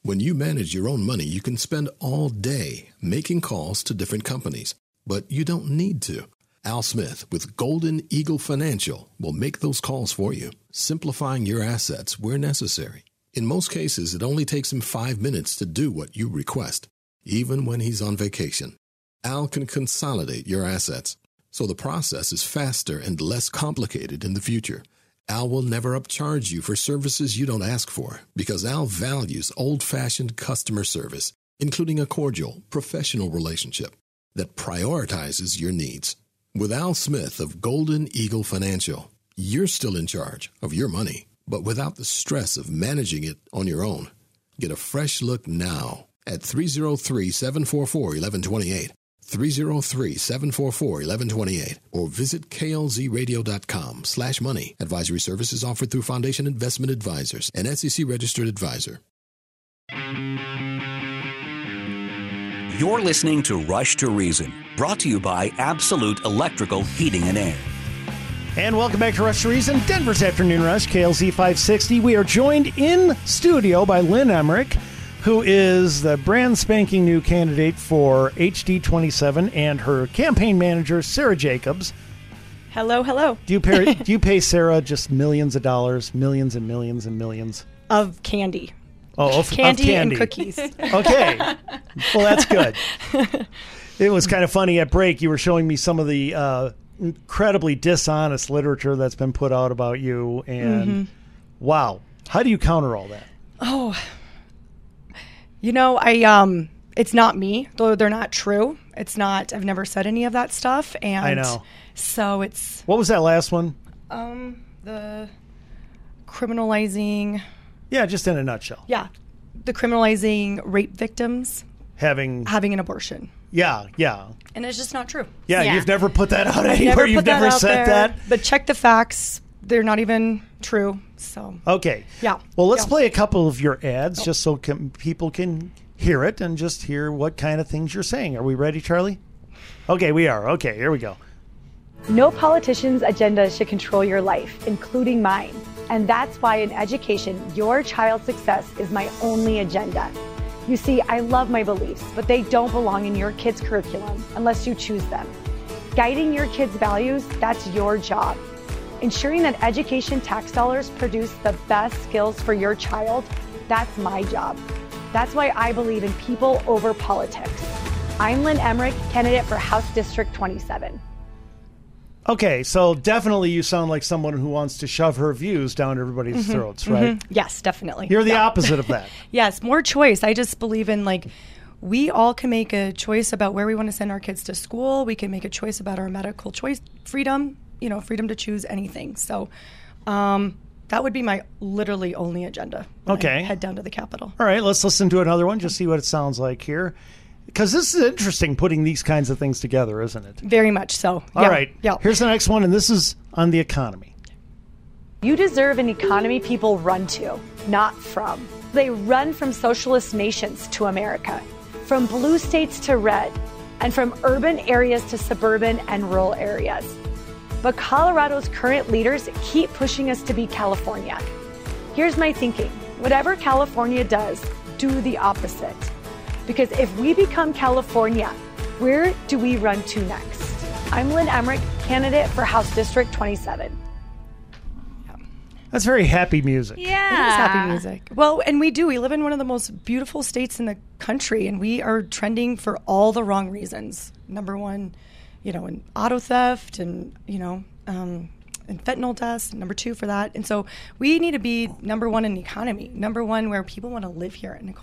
When you manage your own money, you can spend all day making calls to different companies, but you don't need to. Al Smith with Golden Eagle Financial will make those calls for you, simplifying your assets where necessary. In most cases, it only takes him five minutes to do what you request, even when he's on vacation. Al can consolidate your assets, so the process is faster and less complicated in the future. Al will never upcharge you for services you don't ask for because Al values old fashioned customer service, including a cordial, professional relationship that prioritizes your needs. With Al Smith of Golden Eagle Financial, you're still in charge of your money, but without the stress of managing it on your own. Get a fresh look now at 303 744 1128. 303-744-1128 or visit klzradio.com slash money. Advisory services offered through Foundation Investment Advisors, an SEC registered advisor. You're listening to Rush to Reason, brought to you by Absolute Electrical Heating and Air. And welcome back to Rush to Reason, Denver's Afternoon Rush, KLZ 560. We are joined in studio by Lynn Emmerich, who is the brand spanking new candidate for HD 27, and her campaign manager, Sarah Jacobs. Hello, hello. Do you pay, do you pay Sarah just millions of dollars, millions and millions and millions? Of candy. Oh, of, candy, of candy. and cookies. Okay. well, that's good. It was kind of funny at break. You were showing me some of the uh, incredibly dishonest literature that's been put out about you, and Mhm. wow, how do you counter all that? Oh, you know, I um, it's not me. Though they're not true. It's not. I've never said any of that stuff, and I know. So it's What was that last one? um the criminalizing. Yeah, just in a nutshell. Yeah, the criminalizing rape victims Having having an abortion, yeah, yeah, and it's just not true. yeah. You've never put that out anywhere. never You've put that never out said there, that. But check the facts. They're not even true. So Okay. Yeah. Well, let's Yeah. Oh. play a couple of your ads oh. just so can, people can hear it and just hear what kind of things you're saying. Are we ready, Charlie? Okay, we are. Okay, here we go. No politician's agenda should control your life, including mine. And that's why in education, your child's success is my only agenda. You see, I love my beliefs, but they don't belong in your kid's curriculum unless you choose them. Guiding your kids' values, that's your job. Ensuring that education tax dollars produce the best skills for your child, that's my job. That's why I believe in people over politics. I'm Lynn Emmerich, candidate for House District 27. Okay, so definitely you sound like someone who wants to shove her views down everybody's Mhm, throats, right? mhm. Yes, definitely. You're the Yeah. opposite of that. yes, more choice. I just believe in like we all can make a choice about where we want to send our kids to school. We can make a choice about our medical choice freedom, you know, freedom to choose anything. So um, that would be my literally only agenda. when I Okay. head down to the Capitol. All right, let's listen to another one, just see what it sounds like here. Because this is interesting putting these kinds of things together, isn't it? Very much so. All Yeah. right, Yeah. here's the next one, and this is on the economy. You deserve an economy people run to, not from. They run from socialist nations to America, from blue states to red, and from urban areas to suburban and rural areas. But Colorado's current leaders keep pushing us to be California. Here's my thinking whatever California does, do the opposite. Because if we become California, where do we run to next? I'm Lynn Emmerich, candidate for House District 27. That's very happy music. Yeah. It is happy music. Well, and we do. We live in one of the most beautiful states in the country, and we are trending for all the wrong reasons. Number one, you know, in auto theft and, you know, um, and fentanyl deaths, number two for that. And so we need to be number one in the economy, number one where people want to live here and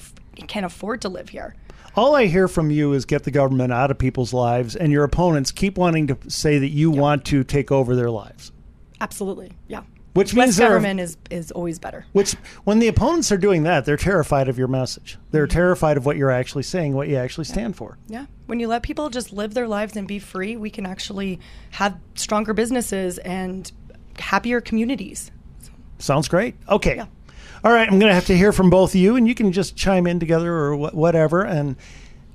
can afford to live here. All I hear from you is get the government out of people's lives, and your opponents keep wanting to say that you want to take over their lives. Absolutely. Yeah. Which Less means government is, is always better. Which, when the opponents are doing that, they're terrified of your message. They're mm-hmm. terrified of what you're actually saying, what you actually stand for. Yeah. When you let people just live their lives and be free, we can actually have stronger businesses and happier communities. Sounds great. Okay. All right, I'm going to have to hear from both of you, and you can just chime in together or wh- whatever. And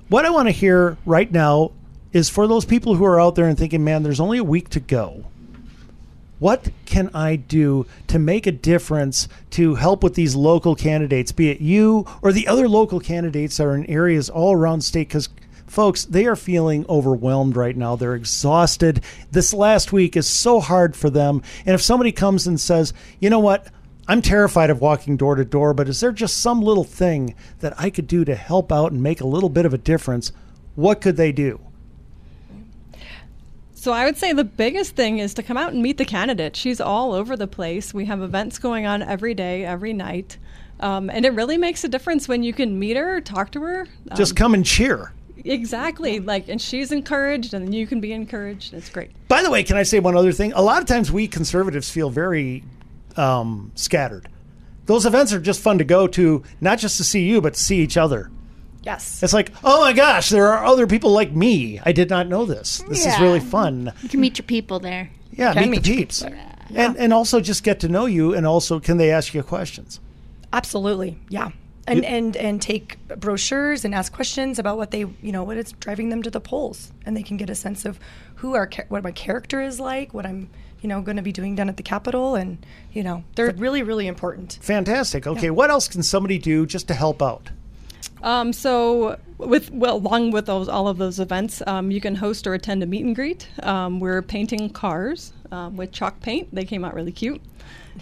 what I want to hear right now is for those people who are out there and thinking, man, there's only a week to go. What can I do to make a difference to help with these local candidates, be it you or the other local candidates that are in areas all around state? Because folks, they are feeling overwhelmed right now. They're exhausted. This last week is so hard for them. And if somebody comes and says, you know what, I'm terrified of walking door to door, but is there just some little thing that I could do to help out and make a little bit of a difference? What could they do? So I would say the biggest thing is to come out and meet the candidate. She's all over the place. We have events going on every day, every night. Um, and it really makes a difference when you can meet her, talk to her. Um, Just come and cheer. Exactly. Like, and she's encouraged, and you can be encouraged. It's great. By the way, can I say one other thing? A lot of times we conservatives feel very um, scattered. Those events are just fun to go to, not just to see you, but to see each other. Yes. It's like, oh my gosh, there are other people like me. I did not know this. This is really fun. You can meet your people there. Yeah, meet, meet the your peeps. And, and also just get to know you, and also can they ask you questions? Absolutely, yeah. And and and take brochures and ask questions about what they you know what is driving them to the polls, and they can get a sense of who our what my character is like, what I'm you know going to be doing down at the Capitol, and you know they're really really important. Fantastic. Okay, what else can somebody do just to help out? Um, so, with well, along with those all of those events, um, you can host or attend a meet and greet. Um, we're painting cars um, with chalk paint. They came out really cute.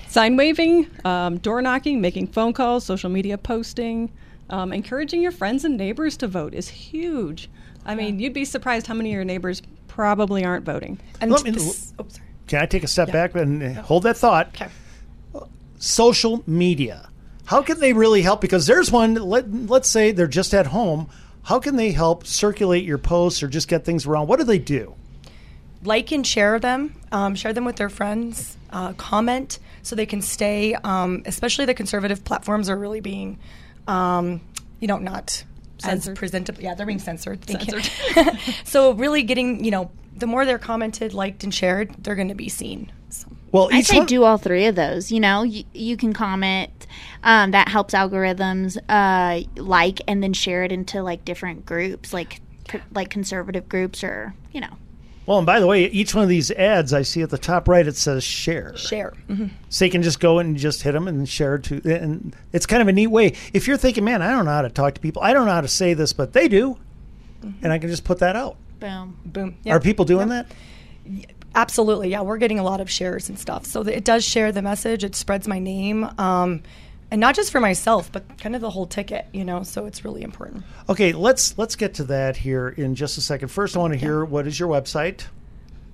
Sign waving, um, door knocking, making phone calls, social media posting, um, encouraging your friends and neighbors to vote is huge. I mean, you'd be surprised how many of your neighbors probably aren't voting. And Let me- this- oh, sorry. Can I take a step back and uh, hold that thought? Okay. Social media. How can they really help? Because there's one, let, let's say they're just at home. How can they help circulate your posts or just get things around? What do they do? like and share them, um, share them with their friends, uh, comment so they can stay. Um, especially the conservative platforms are really being, um, you know, not Censored. as presentable. Yeah, they're being censored. Thank you. so really getting, you know, the more they're commented, liked, and shared, they're going to be seen. So. Well, I each say one- do all three of those. You know, you, you can comment. Um, that helps algorithms uh, like and then share it into like different groups, like pr- like conservative groups or you know. Well, and by the way, each one of these ads I see at the top right, it says share. Share. Mhm. So you can just go and just hit them and share to, and it's kind of a neat way. If you're thinking, man, I don't know how to talk to people, I don't know how to say this, but they do, and I can just put that out. Boom. Boom. Are people doing that? Absolutely, yeah. We're getting a lot of shares and stuff. So it does share the message. It spreads my name, um, and not just for myself, but kind of the whole ticket. You know, so it's really important. Okay, let's let's get to that here in just a second. First, I want to hear what is your website?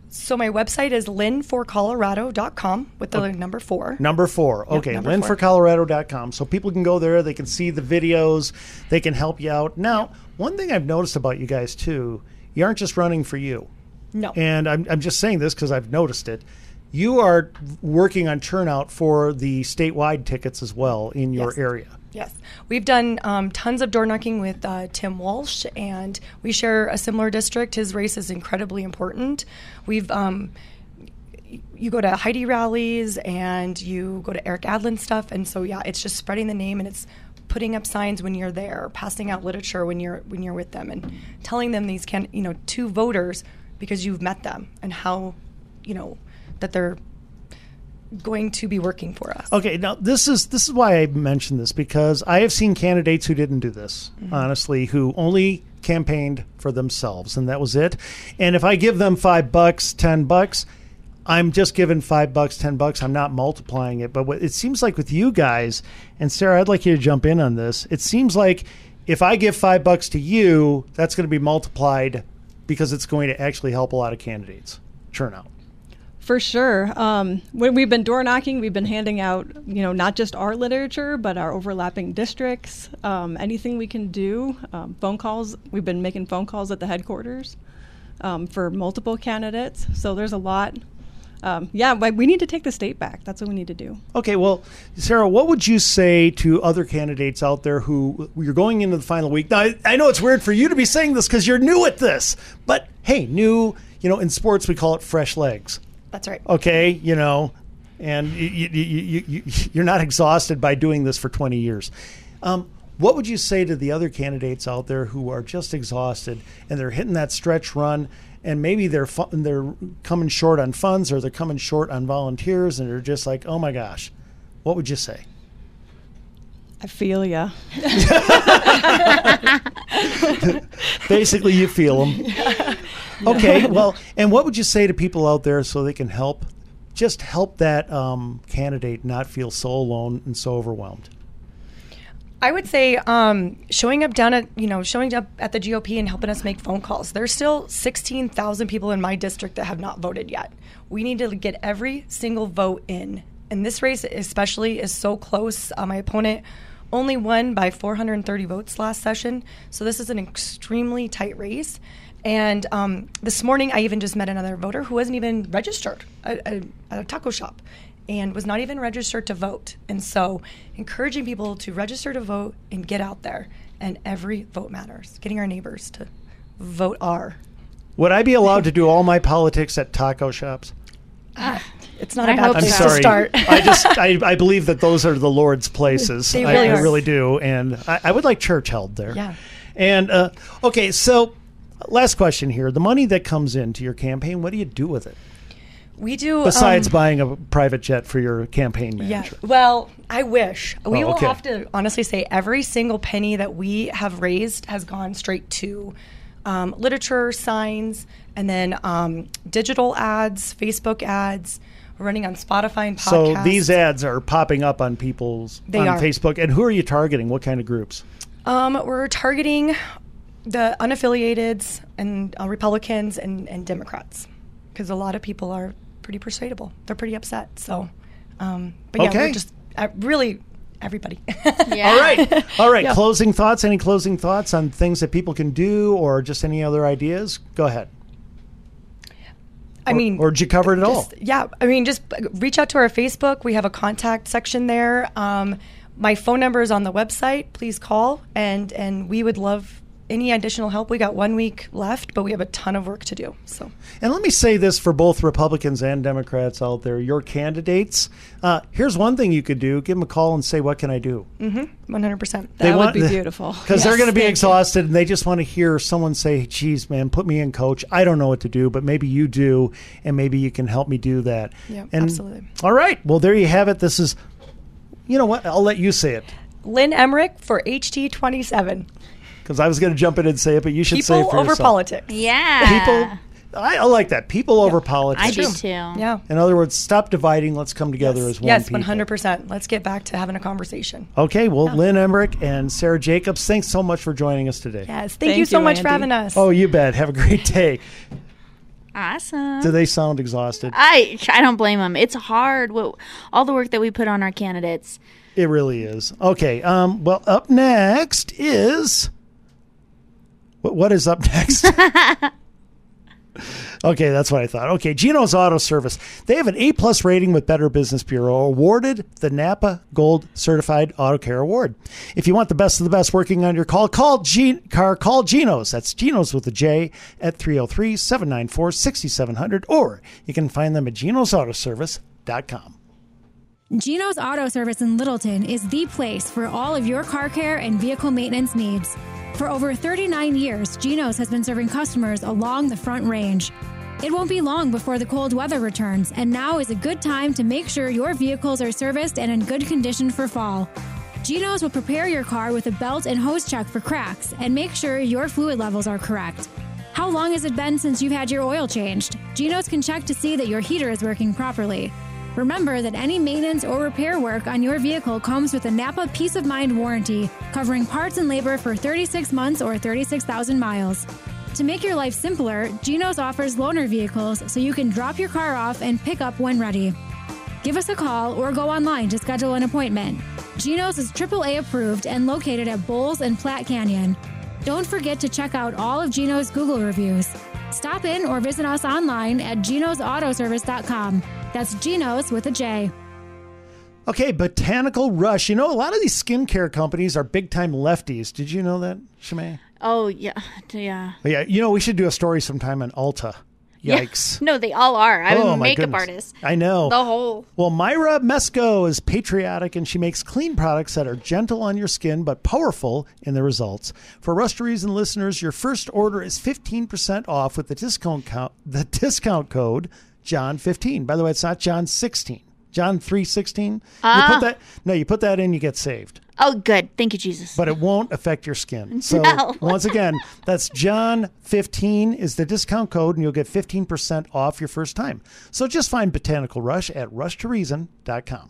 So my website is linforcolorado.com with the number four. Number four. Yep, Okay, number four. linforcolorado.com. So people can go there, they can see the videos, they can help you out. Now, one thing I've noticed about you guys too, you aren't just running for you. No. And I'm, I'm just saying this because I've noticed it. You are working on turnout for the statewide tickets as well in your Yes. area. Yes, we've done um, tons of door knocking with uh, Tim Walsh, and we share a similar district. His race is incredibly important. We've um, you go to Heidi rallies and you go to Erik Aadland stuff, and so yeah, it's just spreading the name and it's putting up signs when you're there, passing out literature when you're when you're with them, and telling them these can you know to voters because you've met them and how you know that they're going to be working for us. Okay, now this is this is why I mentioned this because I have seen candidates who didn't do this, Mm-hmm. honestly, who only campaigned for themselves and that was it. And if I give them 5 bucks, 10 bucks, I'm just giving 5 bucks, 10 bucks, I'm not multiplying it. But what it seems like with you guys, and Sarah, I'd like you to jump in on this. It seems like if I give 5 bucks to you, that's going to be multiplied because it's going to actually help a lot of candidates churn turnout. For sure. Um, when we've been door knocking, we've been handing out, you know, not just our literature, but our overlapping districts. Um, anything we can do. Um, phone calls. We've been making phone calls at the headquarters um, for multiple candidates. So there's a lot. Um, yeah, but we need to take the state back. That's what we need to do. Okay, well, Sarah, what would you say to other candidates out there who you're going into the final week? Now, I, I know it's weird for you to be saying this because you're new at this, but hey, new, you know, in sports we call it fresh legs. That's right. Okay, you know, and you, you, you, you, you're not exhausted by doing this for 20 years. Um, What would you say to the other candidates out there who are just exhausted and they're hitting that stretch run and maybe they're fu- they're coming short on funds or they're coming short on volunteers and they're just like, "Oh my gosh." What would you say? I feel ya. Basically, you feel them. Okay, well, and what would you say to people out there so they can help, just help that um, candidate not feel so alone and so overwhelmed? I would say um, showing up down at you know showing up at the GOP and helping us make phone calls. There's still 16,000 people in my district that have not voted yet. We need to get every single vote in, and this race especially is so close. Uh, my opponent only won by 430 votes last session, so this is an extremely tight race. And um, this morning, I even just met another voter who wasn't even registered at, at, at a taco shop and was not even registered to vote. And so, encouraging people to register to vote and get out there. And every vote matters. Getting our neighbors to vote R. Would I be allowed to do all my politics at taco shops? It's not I a bad I'm place sorry. to start. I just I, I believe that those are the Lord's places. They I, really I are. really do, and I, I would like church held there. Yeah. And uh, okay, so last question here: the money that comes into your campaign, what do you do with it we do. besides um, buying a private jet for your campaign manager. Yeah. Well, I wish. We Oh, will okay. have to honestly say every single penny that we have raised has gone straight to um, literature, signs, and then um, digital ads, Facebook ads. We're running on Spotify and podcasts. So these ads are popping up on people's They on are. Facebook, and who are you targeting? What kind of groups? Um, we're targeting the unaffiliateds and uh, Republicans and, and Democrats because a lot of people are pretty persuadable. They're pretty upset. So, um, but yeah, Okay. we're just uh, really everybody. yeah. All right. All right. Yeah. Closing thoughts. Any closing thoughts on things that people can do, or just any other ideas? Go ahead. I Or- mean, or did you cover it all? just- Yeah, I mean, just uh, reach out to our Facebook. We have a contact section there. Um, my phone number is on the website. Please call, and and we would love any additional help. We got one week left, but we have a ton of work to do. So And let me say this for both Republicans and Democrats out there, your candidates. Uh, here's one thing you could do: give them a call and say, "What can I do?" mm-hmm, one hundred percent. That would be beautiful. because they're going to be thank you. exhausted and they just want to hear someone say, "Geez, man, put me in, coach. I don't know what to do, but maybe you do, and maybe you can help me do that." Yeah, and, absolutely. All right. Well, there you have it. This is, you know what? I'll let you say it Lynn Emmerich for HD twenty seven. Because I was going to jump in and say it, but you should say it People for over yourself. politics. Yeah. People. I, I like that. People over politics. I do too. Yeah. In other words, stop dividing. Let's come together as one. Yes, one hundred percent. Let's get back to having a conversation. Okay, well, Lynn Emmerich and Sarah Jacobs, thanks so much for joining us today. Yes, thank, you so much for having us. Oh, you bet. Have a great day. Awesome. Do they sound exhausted? I I don't blame them. It's hard. What all the work that we put on our candidates. It really is. Okay. Um, well, up next is what? What is up next? okay, that's what I thought. Okay, Geno's Auto Service. They have an A plus rating with Better Business Bureau, awarded the Napa Gold Certified Auto Care Award. If you want the best of the best working on your call, call G- car call Geno's. That's Geno's with a J at 303-794-6700 or you can find them at genosautoservice.com. Geno's Auto Service in Littleton is the place for all of your car care and vehicle maintenance needs. For over 39 years, Geno's has been serving customers along the Front Range. It won't be long before the cold weather returns, and now is a good time to make sure your vehicles are serviced and in good condition for fall. Geno's will prepare your car with a belt and hose check for cracks and make sure your fluid levels are correct. How long has it been since you've had your oil changed? Geno's can check to see that your heater is working properly. Remember that any maintenance or repair work on your vehicle comes with a Napa Peace of Mind warranty, covering parts and labor for 36 months or 36,000 miles. To make your life simpler, Geno's offers loaner vehicles so you can drop your car off and pick up when ready. Give us a call or go online to schedule an appointment. Geno's is AAA approved and located at Bowles and Platte Canyon. Don't forget to check out all of Geno's Google reviews. Stop in or visit us online at genosautoservice.com. That's Geno's with a J. Okay, Botanical Rush. You know, a lot of these skincare companies are big time lefties. Did you know that, Shemay? Oh yeah, yeah. Yeah, you know, we should do a story sometime on Ulta. Yeah. Yikes. No, they all are. I'm Oh, a my makeup goodness. artist. I know. The whole. Well, Myra Mesco is patriotic and she makes clean products that are gentle on your skin but powerful in the results. For Rush to Reason listeners, your first order is 15% off with the discount count, the discount code John15. By the way, it's not John 16. John 316. You Ah. put that No, you put that in, you get saved. Oh, good. Thank you, Jesus. But it won't affect your skin. So No. once again, that's John 15 is the discount code and you'll get 15% off your first time. So just find Botanical Rush at rushtoreason.com.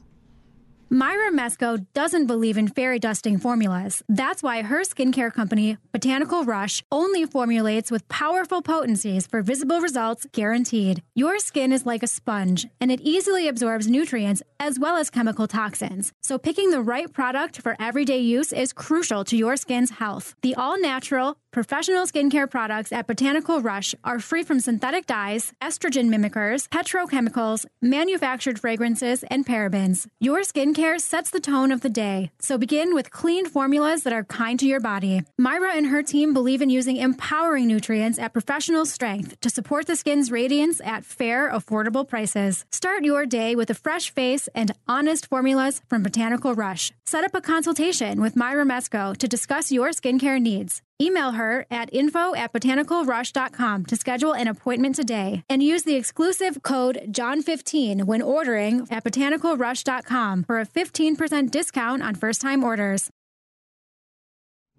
Myra Mesco doesn't believe in fairy dusting formulas. That's why her skincare company, Botanical Rush, only formulates with powerful potencies for visible results guaranteed. Your skin is like a sponge, and it easily absorbs nutrients as well as chemical toxins. So picking the right product for everyday use is crucial to your skin's health. The all natural, professional skincare products at Botanical Rush are free from synthetic dyes, estrogen mimickers, petrochemicals, manufactured fragrances, and parabens. Your skincare sets the tone of the day, so begin with clean formulas that are kind to your body. Myra and her team believe in using empowering nutrients at professional strength to support the skin's radiance at fair, affordable prices. Start your day with a fresh face and honest formulas from Botanical Rush. Set up a consultation with Myra Mesco to discuss your skincare needs. Email her at info at botanicalrush.com to schedule an appointment today and use the exclusive code JOHN15 when ordering at botanicalrush.com for a 15% discount on first time orders.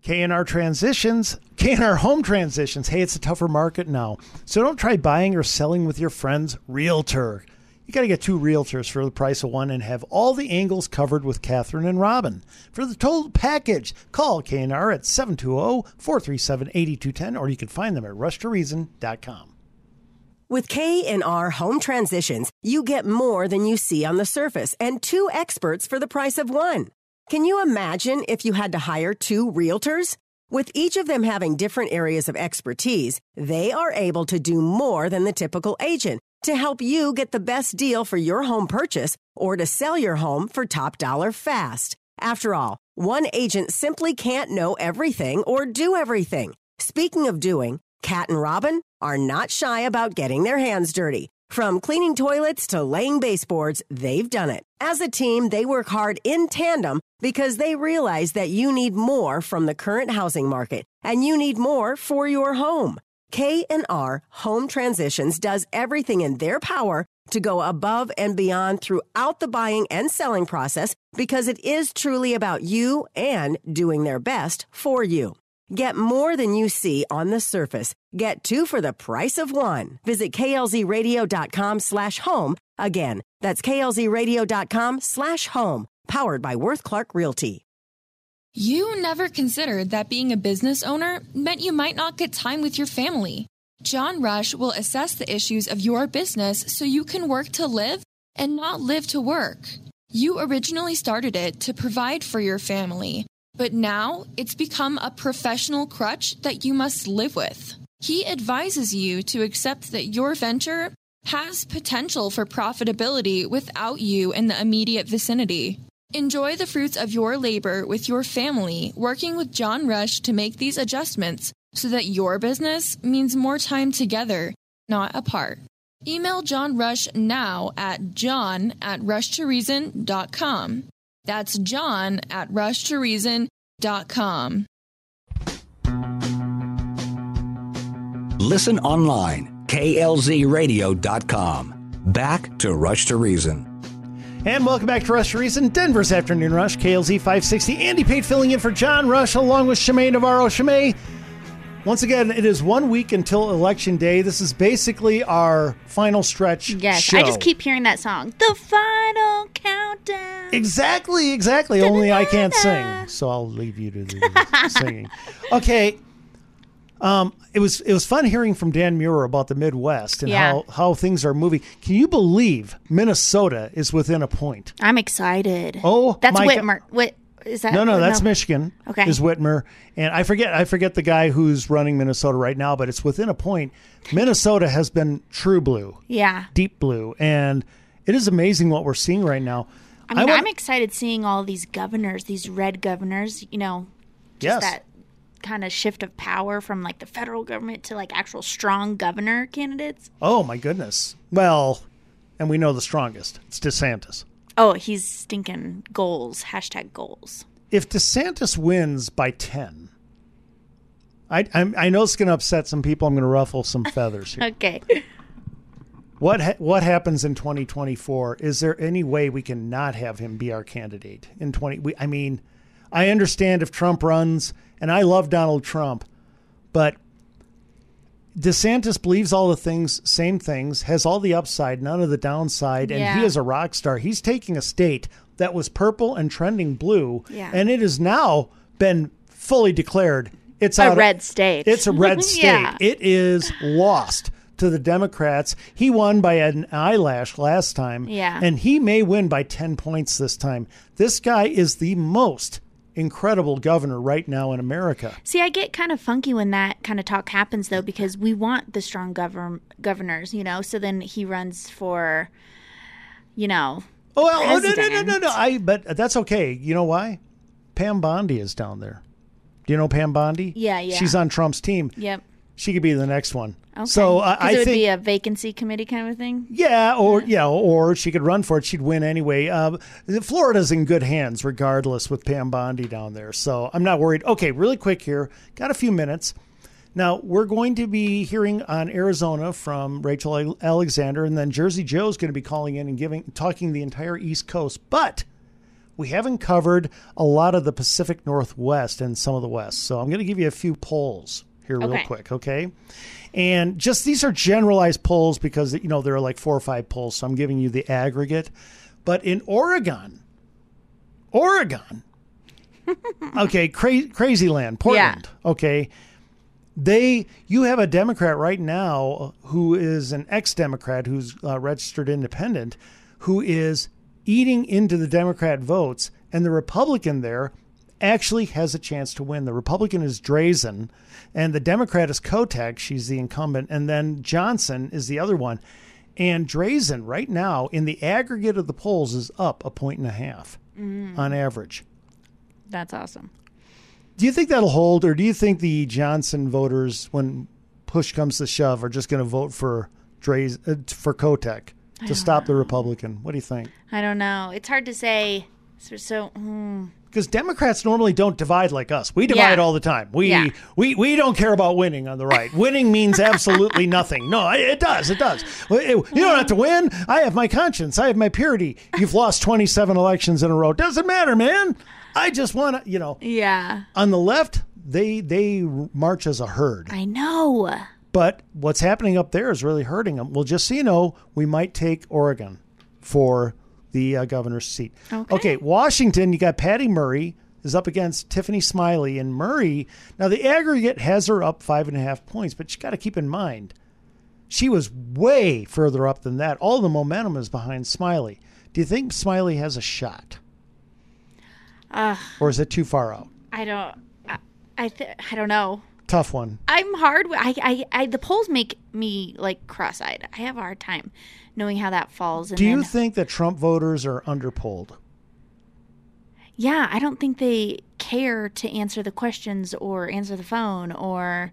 K&R Transitions, K&R Home Transitions. Hey, it's a tougher market now. So don't try buying or selling with your friend's realtor. You got to get two realtors for the price of one and have all the angles covered with Catherine and Robin. For the total package, call K&R at 720-437-8210 or you can find them at rushtoreason.com. With K&R Home Transitions, you get more than you see on the surface and two experts for the price of one. Can you imagine if you had to hire two realtors? With each of them having different areas of expertise, they are able to do more than the typical agent to help you get the best deal for your home purchase or to sell your home for top dollar fast. After all, one agent simply can't know everything or do everything. Speaking of doing, Cat and Robin are not shy about getting their hands dirty. From cleaning toilets to laying baseboards, they've done it. As a team, they work hard in tandem because they realize that you need more from the current housing market and you need more for your home. K&R Home Transitions does everything in their power to go above and beyond throughout the buying and selling process because it is truly about you and doing their best for you. Get more than you see on the surface. Get two for the price of one. Visit klzradio.com slash home. Again, that's klzradio.com slash home. Powered by Worth Clark Realty. You never considered that being a business owner meant you might not get time with your family. John Rush will assess the issues of your business so you can work to live and not live to work. You originally started it to provide for your family, but now it's become a professional crutch that you must live with. He advises you to accept that your venture has potential for profitability without you in the immediate vicinity. Enjoy the fruits of your labor with your family, working with John Rush to make these adjustments so that your business means more time together, not apart. Email John Rush now at john at rushtoreason.com. That's john at rushtoreason.com. Listen online, klzradio.com. Back to Rush to Reason. And welcome back to Rush Reason, Denver's Afternoon Rush, KLZ 560. Andy Pate filling in for John Rush along with Shemay Navarro. Shemay, once again, it is one week until Election Day. This is basically our final stretch Yes, show. I just keep hearing that song. The final countdown. Exactly, exactly. Only I can't sing, so I'll leave you to the singing. Okay. Um, it was it was fun hearing from Dan Muir about the Midwest and Yeah. how, how things are moving. Can you believe Minnesota is within a point? I'm excited. Oh, that's Whitmer. Whit is that? no, no, that's Michigan. Okay. is Whitmer, and I forget I forget the guy who's running Minnesota right now, but it's within a point. Minnesota has been true blue, Yeah. deep blue, and it is amazing what we're seeing right now. I mean, want- I'm excited seeing all these governors, these red governors. You know, just Yes. that kind of shift of power from like the federal government to like actual strong governor candidates. Oh my goodness. Well, and we know the strongest. It's DeSantis. Oh, he's stinking goals. Hashtag goals. If DeSantis wins by ten, I I'm, I know it's going to upset some people. I'm going to ruffle some feathers here. Okay. What ha- what happens in 2024? Is there any way we can not have him be our candidate in 20? We, I mean, I understand if Trump runs, and I love Donald Trump, but DeSantis believes all the things, same things, has all the upside, none of the downside, and he is a rock star. He's taking a state that was purple and trending blue, Yeah. and it has now been fully declared it's A of- red state. It's a red state. Yeah. It is lost to the Democrats. He won by an eyelash last time, Yeah. and he may win by ten points this time. This guy is the most incredible governor right now in America. See, I get kind of funky when that kind of talk happens, though, because we want the strong govern- governors, you know. So then he runs for, you know. Oh, well, oh, no, no, no, no, no. I but that's okay. You know why? Pam Bondi is down there. Do you know Pam Bondi? Yeah, yeah. She's on Trump's team. She She could be the next one. Okay. So I, 'Cause I it would think be a vacancy committee kind of thing. Yeah, or yeah, or she could run for it. She'd win anyway. Uh, Florida's in good hands, regardless, with Pam Bondi down there. So I'm not worried. Okay, really quick here. Got a few minutes. Now we're going to be hearing on Arizona from Rachel Alexander, and then Jersey Joe's going to be calling in and giving talking the entire East Coast. But we haven't covered a lot of the Pacific Northwest and some of the West. So I'm going to give you a few polls here real Okay. quick, okay? And just these are generalized polls because you know there are like four or five polls, so I'm giving you the aggregate. But in Oregon, Oregon, okay, cra- crazy land, Portland, okay. They, you have a Democrat right now who is an ex-Democrat who's uh, registered independent, who is eating into the Democrat votes, and the Republican there actually has a chance to win. The Republican is Drazan, and the Democrat is Kotek. She's the incumbent, and then Johnson is the other one. And Drazan right now in the aggregate of the polls is up a point and a half Mm. on average. That's awesome. Do you think that'll hold, or do you think the Johnson voters, when push comes to shove, are just going to vote for Draz, uh, for Kotek to stop the Republican? What do you think? I don't know. It's hard to say. So, so hmm. Because Democrats normally don't divide like us. We divide Yeah. all the time. We Yeah. we we don't care about winning on the right. winning means absolutely nothing. No, it it does. It does. You don't have to win. I have my conscience. I have my purity. You've lost 27 elections in a row. Doesn't matter, man. I just want to, you know. yeah, On the left, they they march as a herd. I know. But what's happening up there is really hurting them. Well, just so you know, we might take Oregon for the uh, governor's seat. Okay. Washington, you got Patty Murray is up against Tiffany Smiley, and Murray. Now the aggregate has her up five and a half points, but you got to keep in mind she was way further up than that. All the momentum is behind Smiley. Do you think Smiley has a shot, Uh, or is it too far out? I don't. I I, th- I don't know. Tough one. I'm hard. I, I, I, the polls make me like cross-eyed. I have a hard time knowing how that falls. And Do you then, think that Trump voters are underpolled? yeah, I don't think they care to answer the questions or answer the phone or,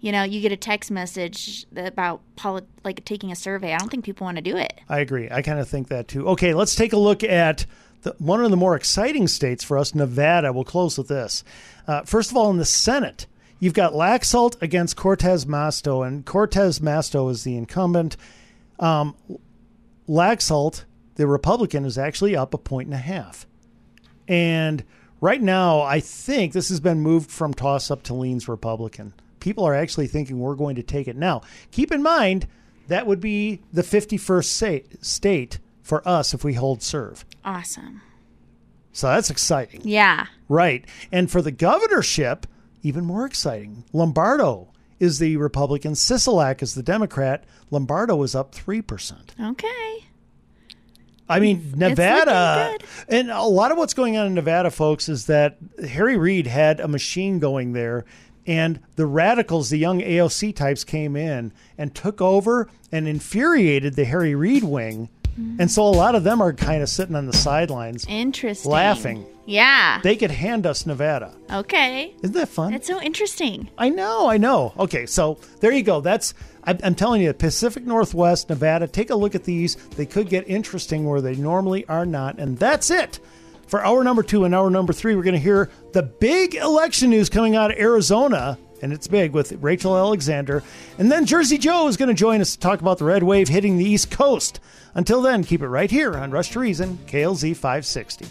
you know, you get a text message about poli- like taking a survey. I don't think people want to do it. I agree. I kind of think that too. Okay, let's take a look at the, one of the more exciting states for us, Nevada. We'll close with this. Uh, first of all, in the Senate, you've got Laxalt against Cortez Masto, and Cortez Masto is the incumbent. Um, Laxalt, the Republican, is actually up a point and a half. And right now, I think this has been moved from toss up to leans Republican. People are actually thinking we're going to take it. Now, keep in mind, that would be the 51st state, state for us if we hold serve. Awesome. So that's exciting. Yeah. Right. And for the governorship, even more exciting. Lombardo is the Republican, Sisolak is the Democrat. Lombardo is up 3%. Okay. I mean, Nevada, and a lot of what's going on in Nevada, folks, is that Harry Reid had a machine going there, and the radicals, the young AOC types, came in and took over and infuriated the Harry Reid wing And so a lot of them are kind of sitting on the sidelines Interesting. laughing. Yeah. They could hand us Nevada. okay. Isn't that fun? That's so interesting. I know, I know. Okay, so there you go. That's I- I'm telling you, Pacific Northwest, Nevada. Take a look at these. They could get interesting where they normally are not, and that's it for hour number two. And hour number three, we're going to hear the big election news coming out of Arizona, and it's big with Rachel Alexander, and then Jersey Joe is going to join us to talk about the red wave hitting the East Coast. Until then, keep it right here on Rush to Reason, KLZ 560.